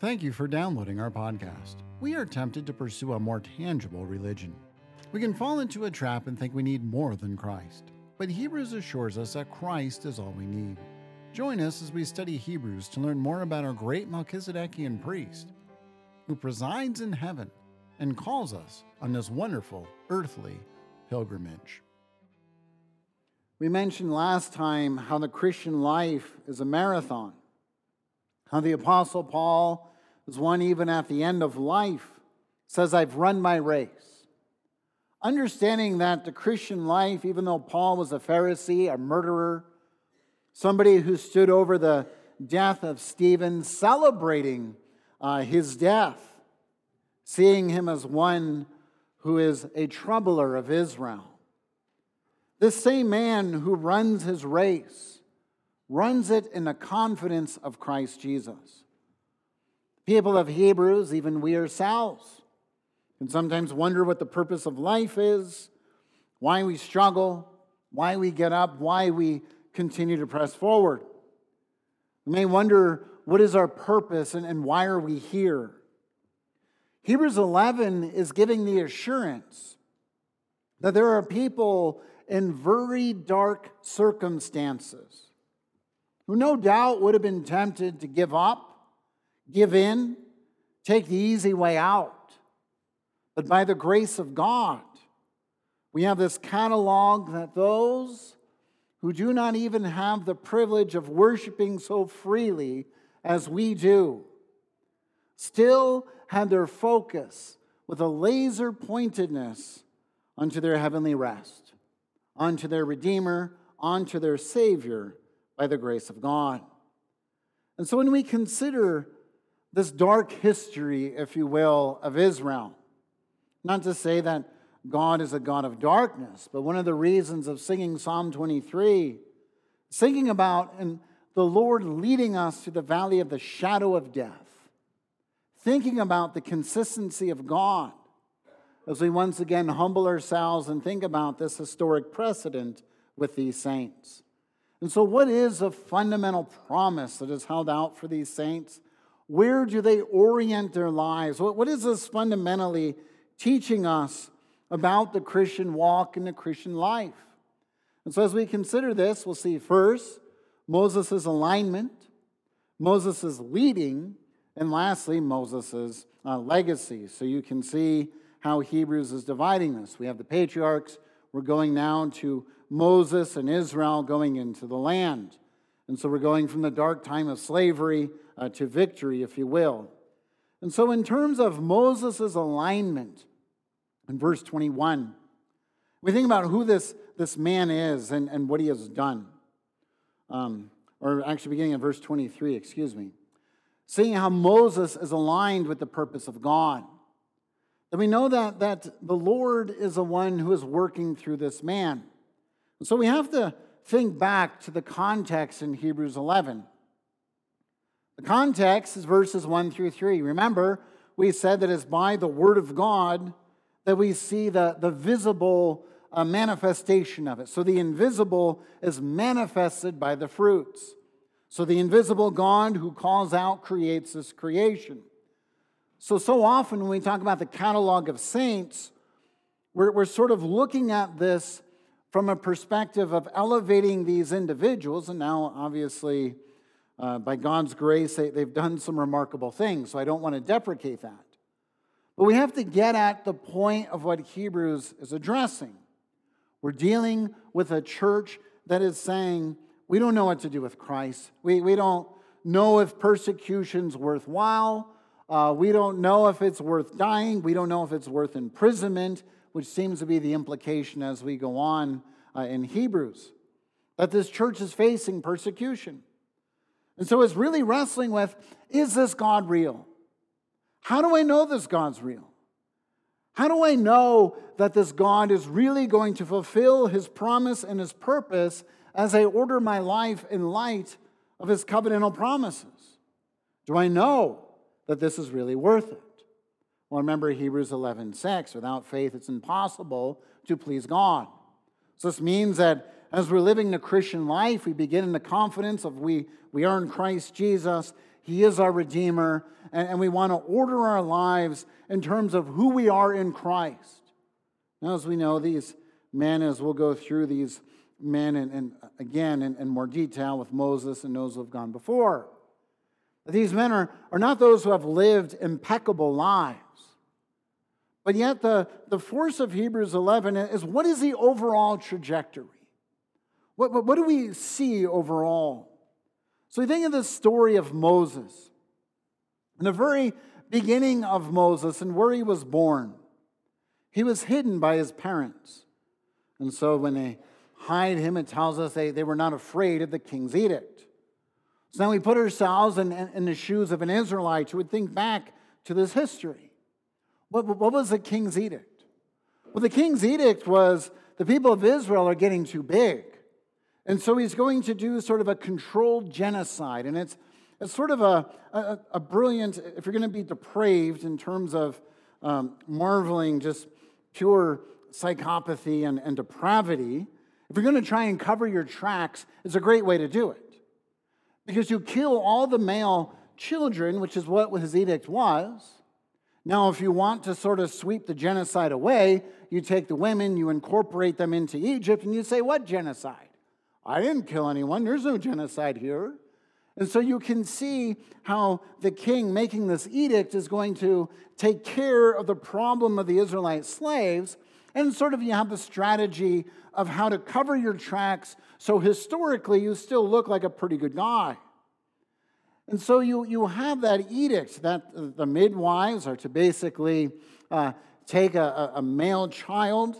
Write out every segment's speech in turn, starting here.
Thank you for downloading our podcast. We are tempted to pursue a more tangible religion. We can fall into a trap and think we need more than Christ. But Hebrews assures us that Christ is all we need. Join us as we study Hebrews to learn more about our great Melchizedekian priest, who presides in heaven and calls us on this wonderful earthly pilgrimage. We mentioned last time how the Christian life is a marathon, how the Apostle Paul is one even at the end of life says, I've run my race. Understanding that the Christian life, even though Paul was a Pharisee, a murderer, somebody who stood over the death of Stephen, celebrating uh, his death, seeing him as one who is a troubler of Israel. This same man who runs his race runs it in the confidence of Christ Jesus. People of Hebrews, even we ourselves, can sometimes wonder what the purpose of life is, why we struggle, why we get up, why we continue to press forward. We may wonder what is our purpose and, and why are we here? Hebrews 11 is giving the assurance that there are people in very dark circumstances who no doubt would have been tempted to give up, give in, take the easy way out. But by the grace of God, we have this catalog that those who do not even have the privilege of worshiping so freely as we do still had their focus with a laser pointedness unto their heavenly rest unto their Redeemer, unto their Savior by the grace of God. And so when we consider this dark history, if you will, of Israel, not to say that God is a God of darkness, but one of the reasons of singing Psalm 23, singing about and the Lord leading us to the valley of the shadow of death, thinking about the consistency of God, as we once again humble ourselves and think about this historic precedent with these saints. And so, what is a fundamental promise that is held out for these saints? Where do they orient their lives? What, What is this fundamentally teaching us about the Christian walk and the Christian life? And so, as we consider this, we'll see first Moses' alignment, Moses' leading, and lastly, Moses' uh, legacy. So, you can see how Hebrews is dividing this. We have the patriarchs. We're going now to Moses and Israel going into the land. And so we're going from the dark time of slavery uh, to victory, if you will. And so, in terms of Moses' alignment, in verse 21, we think about who this, this man is and, and what he has done. Um, or actually, beginning in verse 23, excuse me. Seeing how Moses is aligned with the purpose of God. Then we know that, that the Lord is the one who is working through this man. so we have to think back to the context in Hebrews 11. The context is verses 1 through 3. Remember, we said that it's by the Word of God that we see the, the visible uh, manifestation of it. So the invisible is manifested by the fruits. So the invisible God who calls out creates this creation. So, so often when we talk about the catalog of saints, we're, we're sort of looking at this from a perspective of elevating these individuals. And now, obviously, uh, by God's grace, they, they've done some remarkable things. So I don't want to deprecate that. But we have to get at the point of what Hebrews is addressing. We're dealing with a church that is saying, we don't know what to do with Christ. We, we don't know if persecution's worthwhile. Uh, we don't know if it's worth dying. We don't know if it's worth imprisonment, which seems to be the implication as we go on uh, in Hebrews. That this church is facing persecution. And so it's really wrestling with is this God real? How do I know this God's real? How do I know that this God is really going to fulfill his promise and his purpose as I order my life in light of his covenantal promises? Do I know that this is really worth it. Well, remember Hebrews 11 6. Without faith, it's impossible to please God. So this means that as we're living the Christian life, we begin in the confidence of we, we are in Christ Jesus. He is our Redeemer, and, and we want to order our lives in terms of who we are in Christ. Now, as we know, these men, as we'll go through these men, and, and again in, in more detail with Moses and those who have gone before, these men are, are not those who have lived impeccable lives. But yet, the, the force of Hebrews 11 is what is the overall trajectory? What, what, what do we see overall? So, we think of the story of Moses. In the very beginning of Moses and where he was born, he was hidden by his parents. And so when they hide him, it tells us they, they were not afraid of the king's edict. So now we put ourselves in, in, in the shoes of an Israelite who would think back to this history. What, what was the king's edict? Well, the king's edict was the people of Israel are getting too big. And so he's going to do sort of a controlled genocide. And it's, it's sort of a, a, a brilliant, if you're going to be depraved in terms of um, marveling just pure psychopathy and, and depravity, if you're going to try and cover your tracks, it's a great way to do it. Because you kill all the male children, which is what his edict was. Now, if you want to sort of sweep the genocide away, you take the women, you incorporate them into Egypt, and you say, What genocide? I didn't kill anyone. There's no genocide here. And so you can see how the king making this edict is going to take care of the problem of the Israelite slaves. And sort of you have the strategy of how to cover your tracks so historically you still look like a pretty good guy. And so you, you have that edict that the midwives are to basically uh, take a, a male child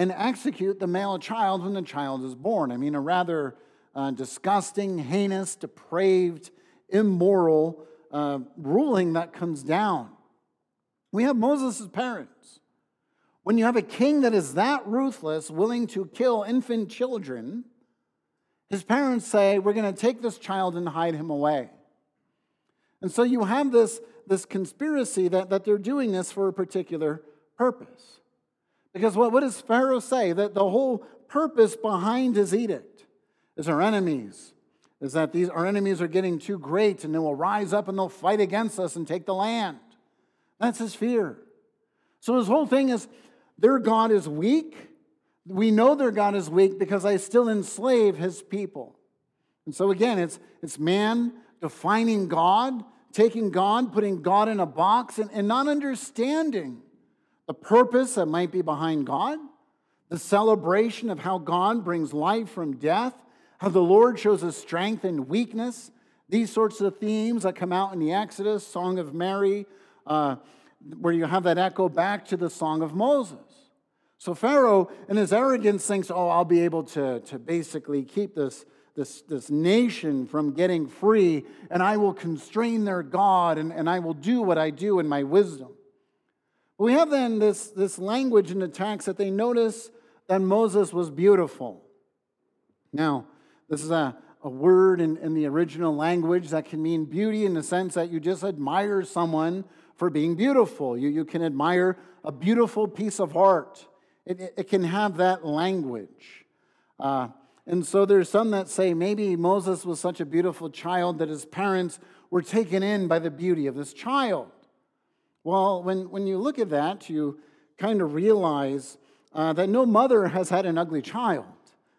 and execute the male child when the child is born. I mean, a rather uh, disgusting, heinous, depraved, immoral uh, ruling that comes down. We have Moses' parents. When you have a king that is that ruthless, willing to kill infant children, his parents say, We're going to take this child and hide him away. And so you have this, this conspiracy that, that they're doing this for a particular purpose. Because what, what does Pharaoh say? That the whole purpose behind his edict is our enemies, is that these our enemies are getting too great and they will rise up and they'll fight against us and take the land. That's his fear. So his whole thing is their God is weak. We know their God is weak because I still enslave his people. And so again, it's, it's man defining God, taking God, putting God in a box, and, and not understanding the purpose that might be behind God, the celebration of how God brings life from death, how the Lord shows us strength and weakness, these sorts of themes that come out in the Exodus, Song of Mary, uh, where you have that echo back to the Song of Moses. So Pharaoh, in his arrogance, thinks, oh, I'll be able to, to basically keep this, this, this nation from getting free, and I will constrain their God, and, and I will do what I do in my wisdom. We have then this, this language in the text that they notice that Moses was beautiful. Now, this is a, a word in, in the original language that can mean beauty in the sense that you just admire someone for being beautiful. You, you can admire a beautiful piece of art, it, it, it can have that language. Uh, and so there's some that say maybe Moses was such a beautiful child that his parents were taken in by the beauty of this child. Well, when, when you look at that, you kind of realize uh, that no mother has had an ugly child.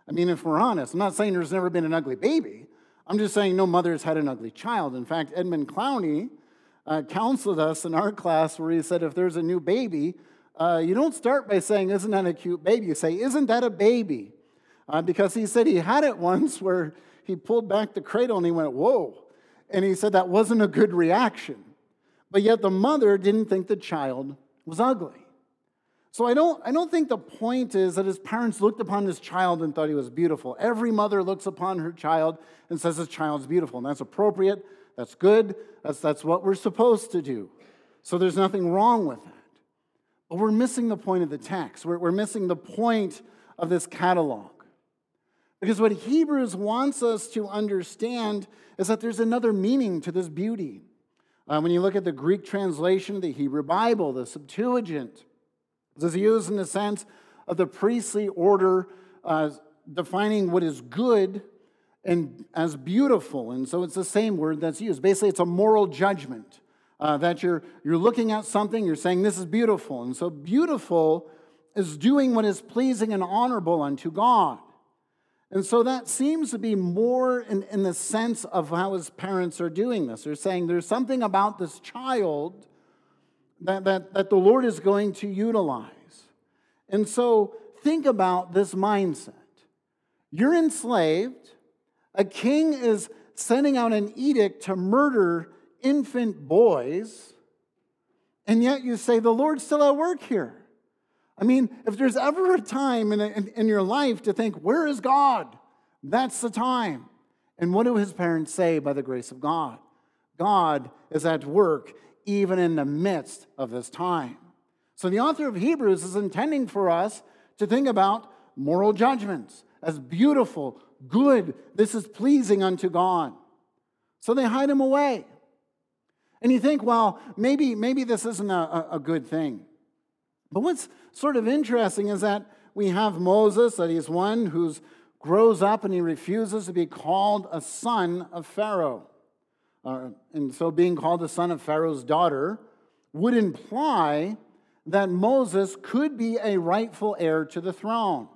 I mean, if we're honest, I'm not saying there's never been an ugly baby. I'm just saying no mother has had an ugly child. In fact, Edmund Clowney uh, counseled us in our class where he said if there's a new baby, uh, you don't start by saying, Isn't that a cute baby? You say, Isn't that a baby? Uh, because he said he had it once where he pulled back the cradle and he went, Whoa. And he said that wasn't a good reaction. But yet the mother didn't think the child was ugly. So I don't, I don't think the point is that his parents looked upon this child and thought he was beautiful. Every mother looks upon her child and says this child's beautiful, and that's appropriate, that's good, that's, that's what we're supposed to do. So there's nothing wrong with that. But we're missing the point of the text. We're, we're missing the point of this catalog. Because what Hebrews wants us to understand is that there's another meaning to this beauty. Uh, when you look at the Greek translation of the Hebrew Bible, the Septuagint, this is used in the sense of the priestly order uh, defining what is good and as beautiful. And so it's the same word that's used. Basically, it's a moral judgment uh, that you're, you're looking at something, you're saying, This is beautiful. And so, beautiful is doing what is pleasing and honorable unto God. And so that seems to be more in, in the sense of how his parents are doing this. They're saying there's something about this child that, that, that the Lord is going to utilize. And so think about this mindset. You're enslaved, a king is sending out an edict to murder infant boys, and yet you say, The Lord's still at work here. I mean, if there's ever a time in, in, in, your life to think, Where is God? That's the time. And what do his parents say by the grace of God? God is at work even in the midst of this time. So the author of Hebrews is intending for us to think about moral judgments as beautiful, good. This is pleasing unto God. So they hide him away. And you think, well, maybe, maybe this isn't a, a good thing. But what's sort of interesting is that we have Moses, that he's one who grows up and he refuses to be called a son of Pharaoh. Uh, and so being called the son of Pharaoh's daughter would imply that Moses could be a rightful heir to the throne.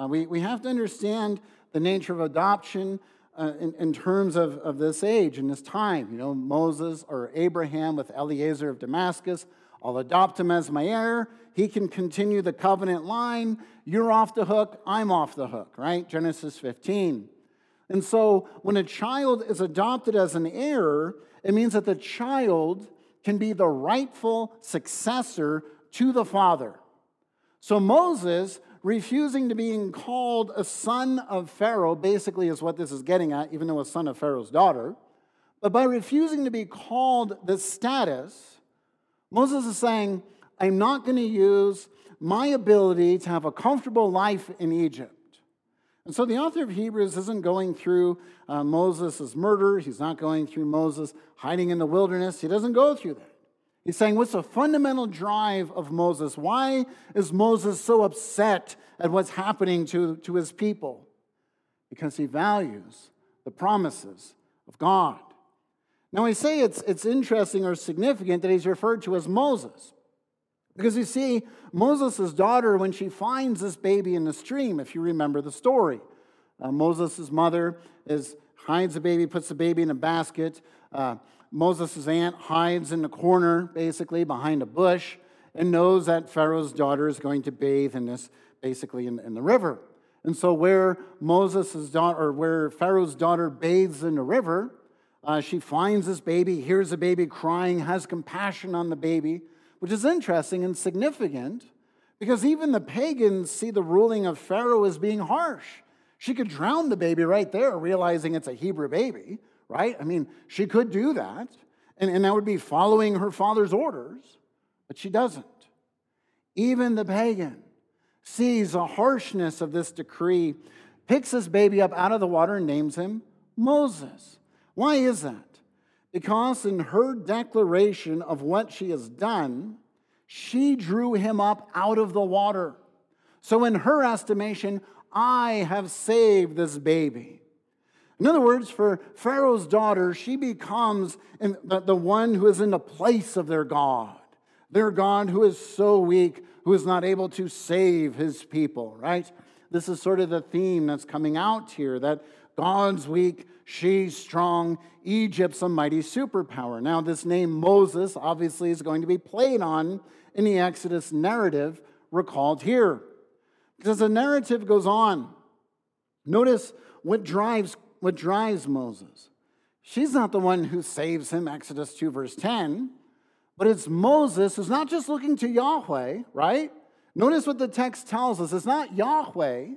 Uh, we, we have to understand the nature of adoption uh, in, in, terms of, of this age and this time. You know, Moses or Abraham with Eliezer of Damascus, I'll adopt him as my heir. He can continue the covenant line. You're off the hook, I'm off the hook, right? Genesis 15. And so when a child is adopted as an heir, it means that the child can be the rightful successor to the father. So Moses refusing to being called a son of Pharaoh, basically, is what this is getting at, even though a son of Pharaoh's daughter. But by refusing to be called the status, Moses is saying, I'm not going to use my ability to have a comfortable life in Egypt. And so the author of Hebrews isn't going through uh, Moses' murder. He's not going through Moses hiding in the wilderness. He doesn't go through that. He's saying, What's the fundamental drive of Moses? Why is Moses so upset at what's happening to, to his people? Because he values the promises of God. Now, I say it's, it's interesting or significant that he's referred to as Moses. Because you see, Moses' daughter, when she finds this baby in the stream, if you remember the story, uh, Moses' mother is, hides the baby, puts the baby in a basket. Uh, Moses' aunt hides in the corner, basically, behind a bush, and knows that Pharaoh's daughter is going to bathe in this, basically, in, in the river. And so, where Moses' daughter, or where Pharaoh's daughter bathes in the river, uh, she finds this baby, hears the baby crying, has compassion on the baby, which is interesting and significant because even the pagans see the ruling of Pharaoh as being harsh. She could drown the baby right there, realizing it's a Hebrew baby, right? I mean, she could do that, and, and that would be following her father's orders, but she doesn't. Even the pagan sees the harshness of this decree, picks this baby up out of the water, and names him Moses. Why is that? Because in her declaration of what she has done, she drew him up out of the water. So, in her estimation, I have saved this baby. In other words, for Pharaoh's daughter, she becomes the one who is in the place of their God, their God who is so weak, who is not able to save his people, right? This is sort of the theme that's coming out here that God's weak, she's strong, Egypt's a mighty superpower. Now, this name Moses obviously is going to be played on in the Exodus narrative recalled here. Because the narrative goes on. Notice what drives what drives Moses. She's not the one who saves him, Exodus 2, verse 10, but it's Moses who's not just looking to Yahweh, right? Notice what the text tells us. It's not Yahweh,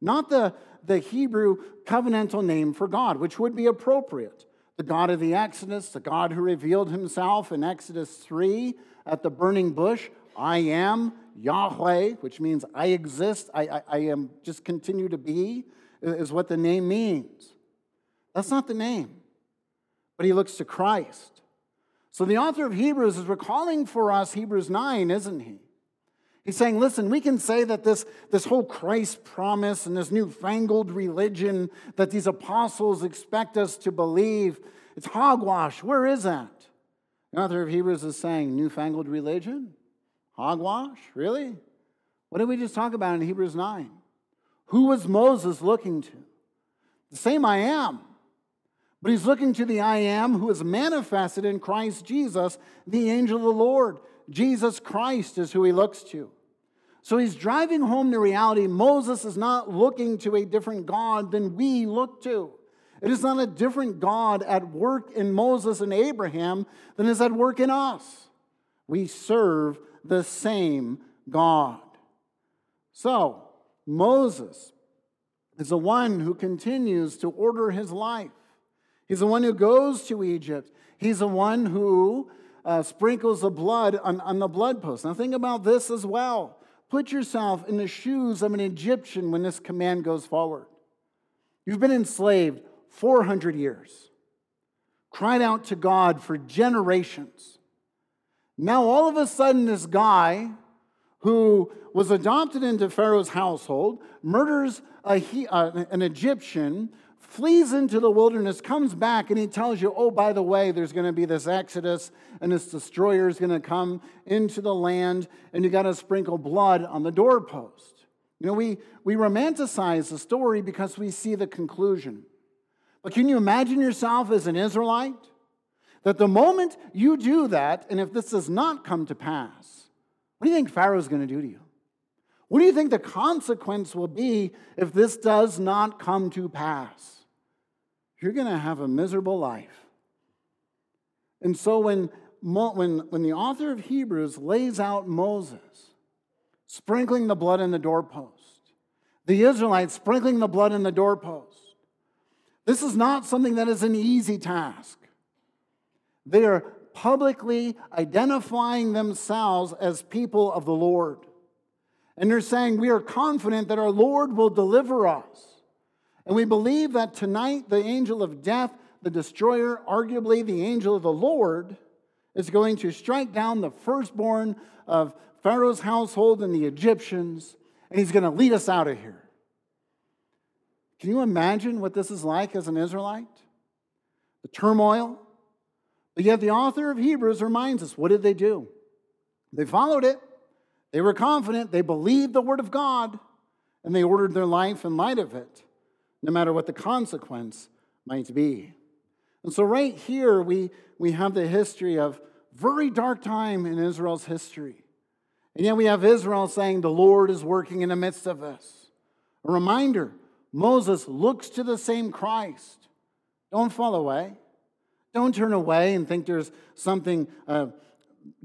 not the, the Hebrew covenantal name for God, which would be appropriate. The God of the Exodus, the God who revealed himself in Exodus 3 at the burning bush. I am Yahweh, which means I exist, I, I, I am just continue to be, is what the name means. That's not the name. But he looks to Christ. So the author of Hebrews is recalling for us Hebrews 9, isn't he? He's saying, listen, we can say that this, this whole Christ promise and this newfangled religion that these apostles expect us to believe, it's hogwash. Where is that? The author of Hebrews is saying, newfangled religion? Hogwash? Really? What did we just talk about in Hebrews 9? Who was Moses looking to? The same I am. But he's looking to the I am who is manifested in Christ Jesus, the angel of the Lord. Jesus Christ is who he looks to. So he's driving home the reality Moses is not looking to a different God than we look to. It is not a different God at work in Moses and Abraham than is at work in us. We serve the same God. So, Moses is the one who continues to order his life. He's the one who goes to Egypt. He's the one who uh, sprinkles the blood on, on the blood post. Now, think about this as well. Put yourself in the shoes of an Egyptian when this command goes forward. You've been enslaved 400 years, cried out to God for generations. Now, all of a sudden, this guy who was adopted into Pharaoh's household murders a, uh, an Egyptian flees into the wilderness, comes back, and he tells you, oh, by the way, there's going to be this exodus, and this destroyer is going to come into the land, and you got to sprinkle blood on the doorpost. You know, we, we romanticize the story because we see the conclusion. But can you imagine yourself as an Israelite? That the moment you do that, and if this does not come to pass, what do you think Pharaoh's going to do to you? What do you think the consequence will be if this does not come to pass? you're going to have a miserable life. And so when, when, when the author of Hebrews lays out Moses sprinkling the blood in the doorpost, the Israelites sprinkling the blood in the doorpost, this is not something that is an easy task. They are publicly identifying themselves as people of the Lord. And they're saying, We are confident that our Lord will deliver us. And we believe that tonight the angel of death, the destroyer, arguably the angel of the Lord, is going to strike down the firstborn of Pharaoh's household and the Egyptians, and he's going to lead us out of here. Can you imagine what this is like as an Israelite? The turmoil. But yet, the author of Hebrews reminds us what did they do? They followed it, they were confident, they believed the word of God, and they ordered their life in light of it no matter what the consequence might be. And so, right here, we, we have the history of very dark time in Israel's history. And yet, we have Israel saying, The Lord is working in the midst of us. A reminder Moses looks to the same Christ. Don't fall away. Don't turn away and think there's something uh,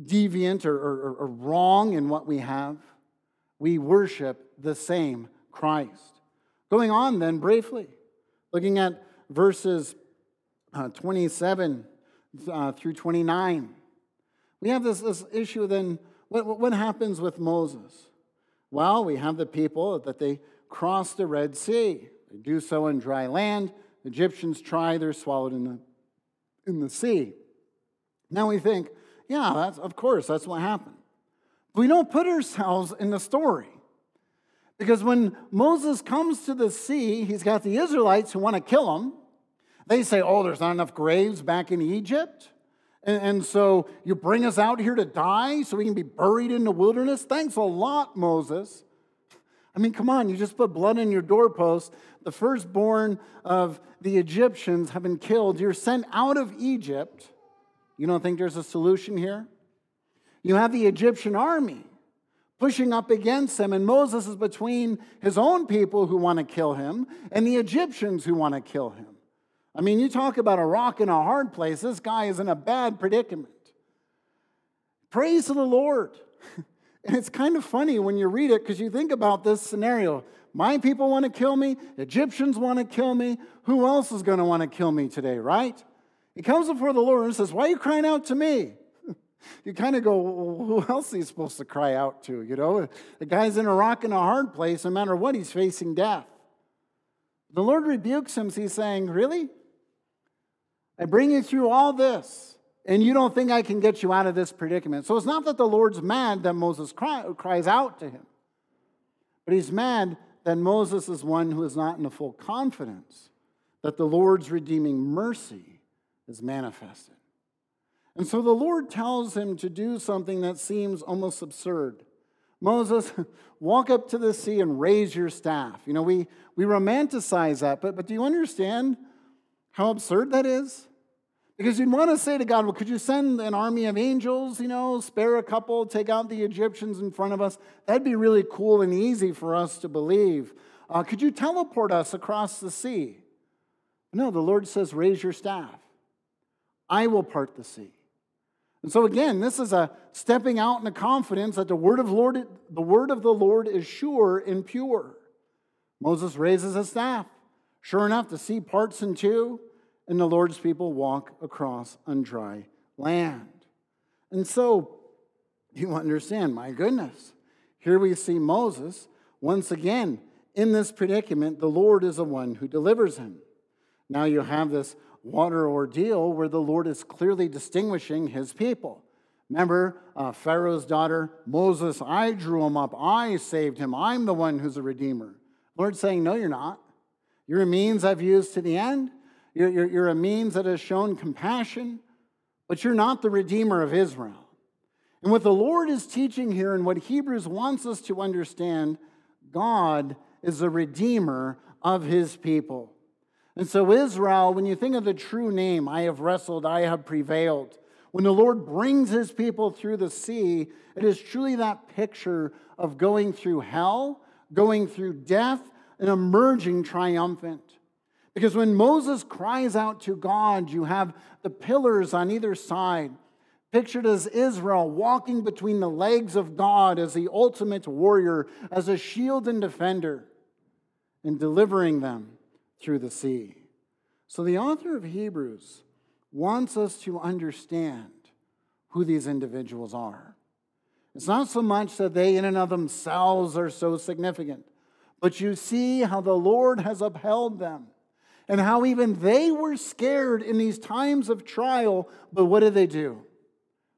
deviant or, or, or wrong in what we have. We worship the same Christ. Going on then briefly, looking at verses uh, 27 uh, through 29. We have this, this issue then, what, what happens with Moses? Well, we have the people that they cross the Red Sea. They do so in dry land. The Egyptians try, they're swallowed in the, in the sea. Now we think, yeah, that's, of course, that's what happened. But we don't put ourselves in the story. Because when Moses comes to the sea, he's got the Israelites who want to kill him. They say, Oh, there's not enough graves back in Egypt. And, and, so you bring us out here to die so we can be buried in the wilderness? Thanks a lot, Moses. I mean, come on, you just put blood in your doorpost. The firstborn of the Egyptians have been killed. You're sent out of Egypt. You don't think there's a solution here? You have the Egyptian army pushing up against him. And Moses is between his own people who want to kill him and the Egyptians who want to kill him. I mean, you talk about a rock in a hard place. This guy is in a bad predicament. Praise to the Lord. And it's kind of funny when you read it because you think about this scenario. My people want to kill me, Egyptians want to kill me. Who else is going to want to kill me today, right? He comes before the Lord and says, Why are you crying out to me? you kind of go, well, who else are you supposed to cry out to? You know, the guy's in a rock and a hard place, no matter what, he's facing death. The Lord rebukes him. He's saying, Really? I bring you through all this and you don't think I can get you out of this predicament. So it's not that the Lord's mad that Moses cry, cries out to him, but he's mad that Moses is one who is not in the full confidence that the Lord's redeeming mercy is manifested. And so the Lord tells him to do something that seems almost absurd. Moses, walk up to the sea and raise your staff. You know, we, we romanticize that, but, but do you understand how absurd that is? Because you'd want to say to God, well, could you send an army of angels, you know, spare a couple, take out the Egyptians in front of us? That'd be really cool and easy for us to believe. Uh, could you teleport us across the sea? No, the Lord says, raise your staff. I will part the sea. And so again, this is a stepping out in a confidence that the word of Lord, the word of the Lord is sure and pure. Moses raises a staff. Sure enough, the sea parts in two, and the Lord's people walk across on dry land. And so you understand, my goodness, here we see Moses once again in this predicament. The Lord is the one who delivers him. Now you have this water ordeal where the Lord is clearly distinguishing his people. Remember, uh, Pharaoh's daughter, Moses, I drew him up. I saved him. I'm the one who's a redeemer. Lord saying, No, you're not. You're a means I've used to the end. You're, you're, you're a means that has shown compassion, but you're not the redeemer of Israel. And what the Lord is teaching here and what Hebrews wants us to understand God is the redeemer of his people. And so, Israel, when you think of the true name, I have wrestled, I have prevailed. When the Lord brings his people through the sea, it is truly that picture of going through hell, going through death, and emerging triumphant. Because when Moses cries out to God, you have the pillars on either side, pictured as Israel walking between the legs of God as the ultimate warrior, as a shield and defender, and delivering them through the sea. So the author of Hebrews wants us to understand who these individuals are. It's not so much that they, in and of themselves, are so significant, but you see how the Lord has upheld them and how even they were scared in these times of trial. But what did they do?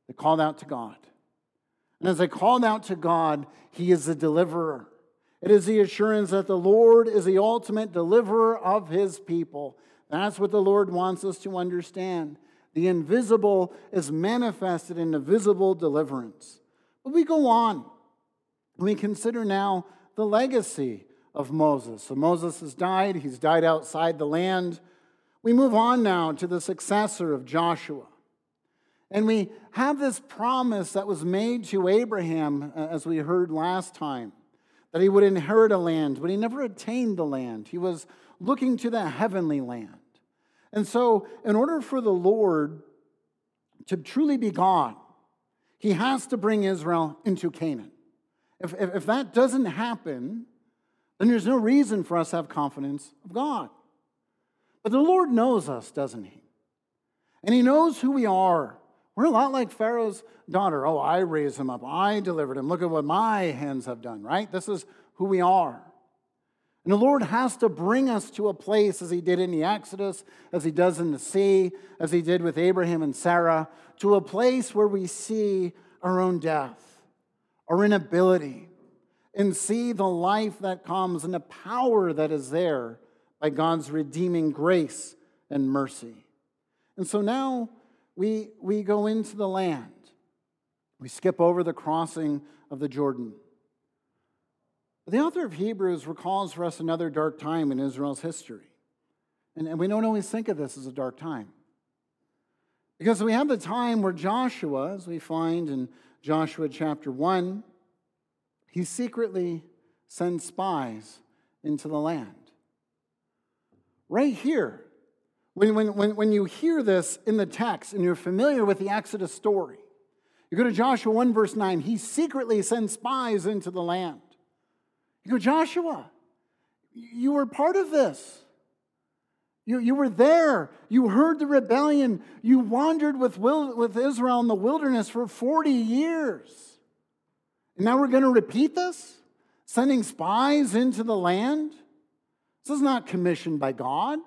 They called out to God. And as they called out to God, He is the deliverer. It is the assurance that the Lord is the ultimate deliverer of his people. That's what the Lord wants us to understand. The invisible is manifested in the visible deliverance. But we go on. We consider now the legacy of Moses. So Moses has died, he's died outside the land. We move on now to the successor of Joshua. And we have this promise that was made to Abraham, uh, as we heard last time that he would inherit a land, but he never attained the land. He was looking to the heavenly land. And so, in order for the Lord to truly be God, he has to bring Israel into Canaan. If, if, if, that doesn't happen, then there's no reason for us to have confidence of God. But the Lord knows us, doesn't he? And he knows who we are. We're a lot like Pharaoh's daughter. Oh, I raised him up. I delivered him. Look at what my hands have done, right? This is who we are. And the Lord has to bring us to a place as He did in the Exodus, as He does in the sea, as He did with Abraham and Sarah, to a place where we see our own death, our inability, and see the life that comes and the power that is there by God's redeeming grace and mercy. And so now we, we go into the land. We skip over the crossing of the Jordan. The author of Hebrews recalls for us another dark time in Israel's history. And, and we don't always think of this as a dark time. Because we have the time where Joshua, as we find in Joshua chapter 1, he secretly sends spies into the land. Right here, when, when, when, when you hear this in the text and you're familiar with the Exodus story, you go to Joshua 1, verse 9, he secretly sends spies into the land. You go, Joshua, you were part of this. You, you were there. You heard the rebellion. You wandered with, with Israel in the wilderness for 40 years. And now we're going to repeat this? Sending spies into the land? This is not commissioned by God.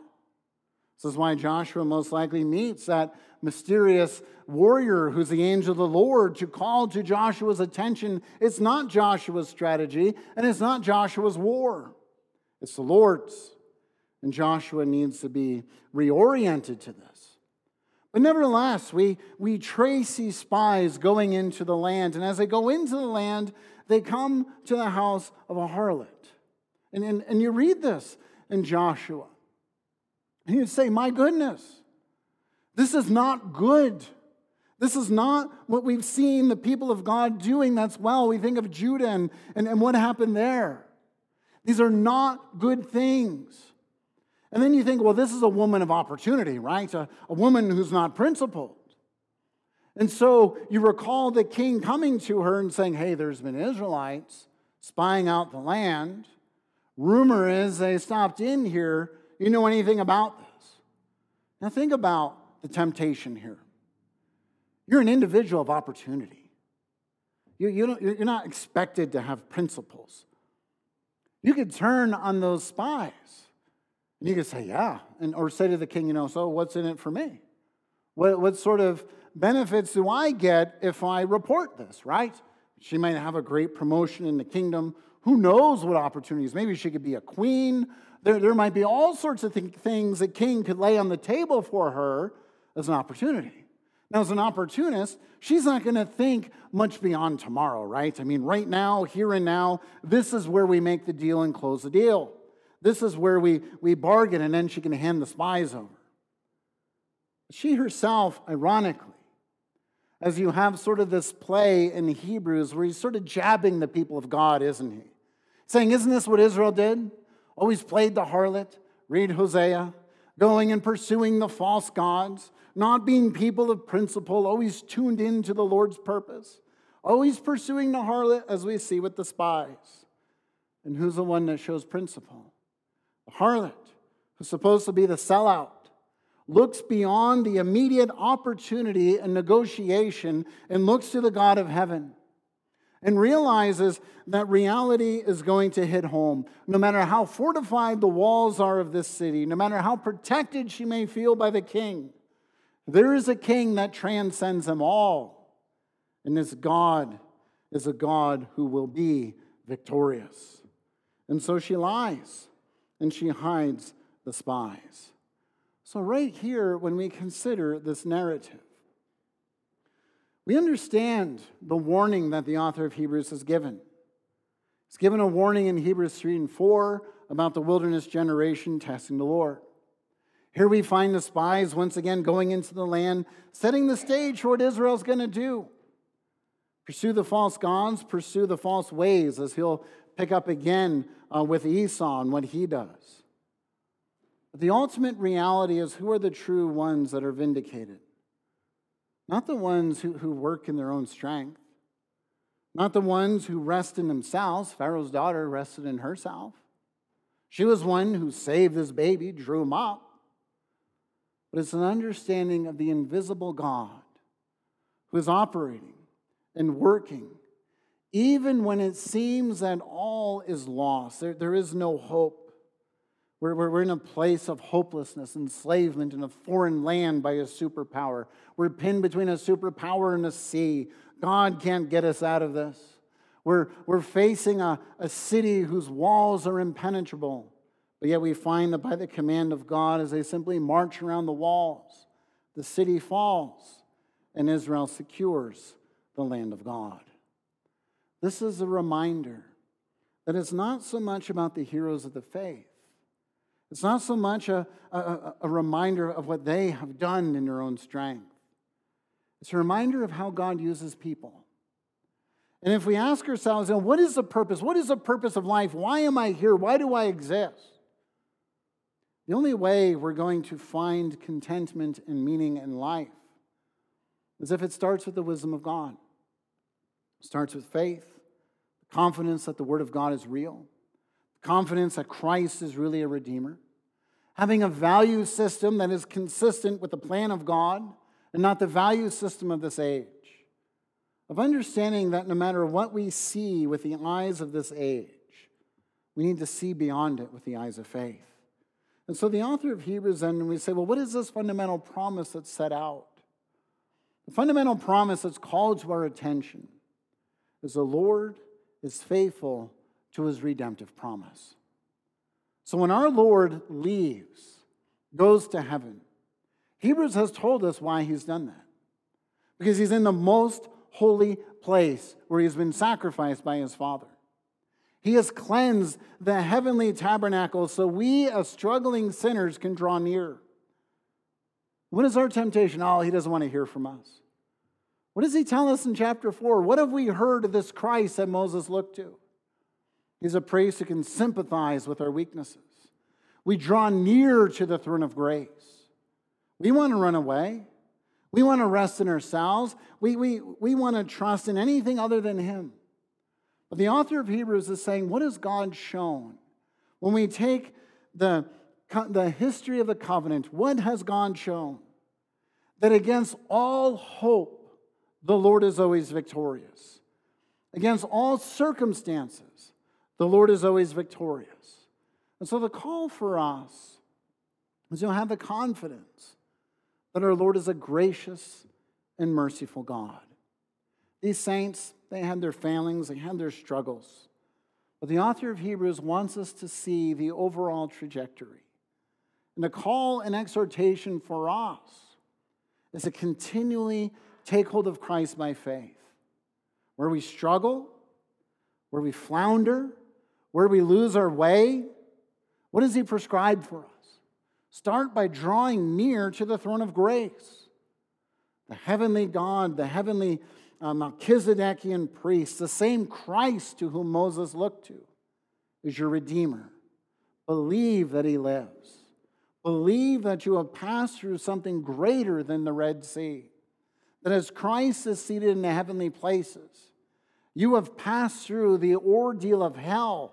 This is why Joshua most likely meets that mysterious warrior who's the angel of the Lord to call to Joshua's attention. It's not Joshua's strategy and it's not Joshua's war, it's the Lord's. And Joshua needs to be reoriented to this. But nevertheless, we, we trace these spies going into the land. And as they go into the land, they come to the house of a harlot. And, and, and you read this in Joshua. And you say, My goodness, this is not good. This is not what we've seen the people of God doing that's well. We think of Judah and, and, and what happened there. These are not good things. And then you think, well, this is a woman of opportunity, right? A, a woman who's not principled. And so you recall the king coming to her and saying, hey, there's been Israelites spying out the land. Rumor is they stopped in here. You know anything about this? Now think about the temptation here. You're an individual of opportunity. You, you you're not expected to have principles. You could turn on those spies. And you could say, yeah. And, or say to the king, you know, so what's in it for me? What, what sort of benefits do I get if I report this, right? She might have a great promotion in the kingdom. Who knows what opportunities? Maybe she could be a queen. There, there might be all sorts of th- things that king could lay on the table for her as an opportunity. Now, as an opportunist, she's not going to think much beyond tomorrow, right? I mean, right now, here and now, this is where we make the deal and close the deal. This is where we, we bargain, and then she can hand the spies over. She herself, ironically, as you have sort of this play in Hebrews where he's sort of jabbing the people of God, isn't he? Saying, Isn't this what Israel did? Always played the harlot. Read Hosea. Going and pursuing the false gods, not being people of principle, always tuned in to the Lord's purpose, always pursuing the harlot, as we see with the spies. And who's the one that shows principle? The harlot, who's supposed to be the sellout, looks beyond the immediate opportunity and negotiation and looks to the God of heaven and realizes that reality is going to hit home. No matter how fortified the walls are of this city, no matter how protected she may feel by the king, there is a king that transcends them all. And this God is a God who will be victorious. And so she lies and she hides the spies. So, right here, when we consider this narrative, we understand the warning that the author of Hebrews has given. He's given a warning in Hebrews 3 and 4 about the wilderness generation testing the Lord. Here we find the spies once again going into the land, setting the stage for what Israel's going to do. Pursue the false gods, pursue the false ways, as he'll pick up again uh, with Esau and what he does. But the ultimate reality is who are the true ones that are vindicated? Not the ones who, who work in their own strength, not the ones who rest in themselves. Pharaoh's daughter rested in herself. She was one who saved this baby, drew him up. But it's an understanding of the invisible God who is operating and working even when it seems that all is lost, there, there is no hope. We're, we're in a place of hopelessness, enslavement in a foreign land by a superpower. We're pinned between a superpower and a sea. God can't get us out of this. We're, we're facing a, a city whose walls are impenetrable. But yet we find that by the command of God, as they simply march around the walls, the city falls and Israel secures the land of God. This is a reminder that it's not so much about the heroes of the faith. It's not so much a, a, a, reminder of what they have done in their own strength. It's a reminder of how God uses people. And if we ask ourselves, you know, what is the purpose? What is the purpose of life? Why am I here? Why do I exist? The only way we're going to find contentment and meaning in life is if it starts with the wisdom of God. It starts with faith, confidence that the Word of God is real, confidence that Christ is really a Redeemer, having a value system that is consistent with the plan of God and not the value system of this age, of understanding that no matter what we see with the eyes of this age, we need to see beyond it with the eyes of faith. And so the author of Hebrews then, we say, well, what is this fundamental promise that's set out? The fundamental promise that's called to our attention is the Lord is faithful to his redemptive promise. So when our Lord leaves, goes to heaven, Hebrews has told us why he's done that. Because he's in the most holy place where he's been sacrificed by his Father. He has cleansed the heavenly tabernacle so we, as struggling sinners, can draw near. What is our temptation? Oh, he doesn't want to hear from us. What does he tell us in chapter 4? What have we heard of this Christ that Moses looked to? He's a priest who can sympathize with our weaknesses. We draw near to the throne of grace. We want to run away. We want to rest in ourselves. We, we, we want to trust in anything other than Him. But the author of Hebrews is saying, what has God shown? When we take the, the history of the covenant, what has God shown? That against all hope, the Lord is always victorious. Against all circumstances, the Lord is always victorious. And so the call for us is to have the confidence that our Lord is a gracious and merciful God. These saints, they had their failings, they had their struggles. But the author of Hebrews wants us to see the overall trajectory. And the call and exhortation for us is to continually take hold of Christ by faith. Where we struggle, where we flounder, where we lose our way, what does He prescribe for us? Start by drawing near to the throne of grace. The heavenly God, the heavenly uh, Melchizedekian priest, the same Christ to whom Moses looked to, is your Redeemer. Believe that He lives. Believe that you have passed through something greater than the Red Sea. That as Christ is seated in the heavenly places, you have passed through the ordeal of hell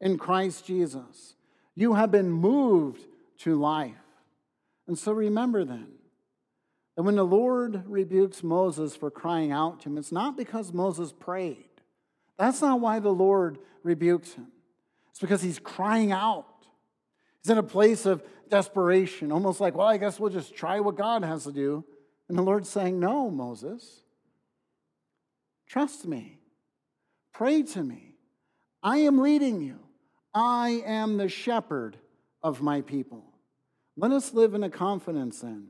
in Christ Jesus. You have been moved to life. And so remember then that when the Lord rebukes Moses for crying out to him, it's not because Moses prayed. That's not why the Lord rebukes him. It's because he's crying out. He's in a place of desperation, almost like, well, I guess we'll just try what God has to do. And the Lord's saying, no, Moses. Trust me. Pray to me. I am leading you. I am the shepherd of my people. Let us live in a confidence then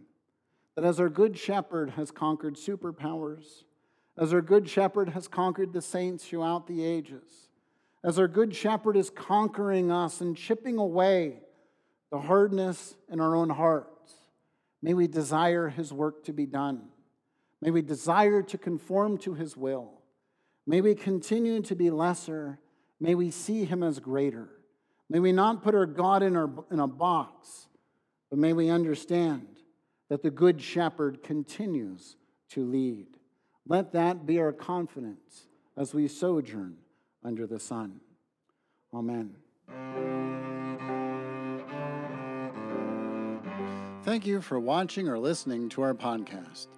that as our good shepherd has conquered superpowers, as our good shepherd has conquered the saints throughout the ages, as our good shepherd is conquering us and chipping away the hardness in our own hearts, may we desire his work to be done. May we desire to conform to his will. May we continue to be lesser. May we see him as greater. May we not put our God in, our, in a box, but may we understand that the Good Shepherd continues to lead. Let that be our confidence as we sojourn under the sun. Amen. Thank you for watching or listening to our podcast.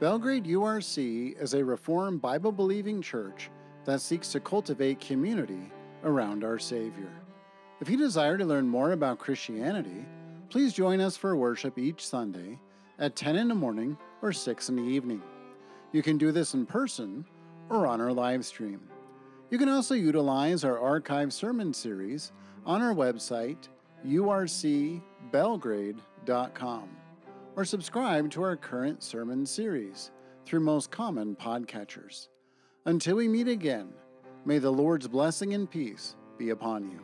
Belgrade URC is a Reformed Bible believing church that seeks to cultivate community around our Savior. If you desire to learn more about Christianity, please join us for worship each Sunday at 10 in the morning or 6 in the evening. You can do this in person or on our live stream. You can also utilize our archive sermon series on our website, urcbelgrade.com, or subscribe to our current sermon series through most common podcatchers. Until we meet again, may the Lord's blessing and peace be upon you.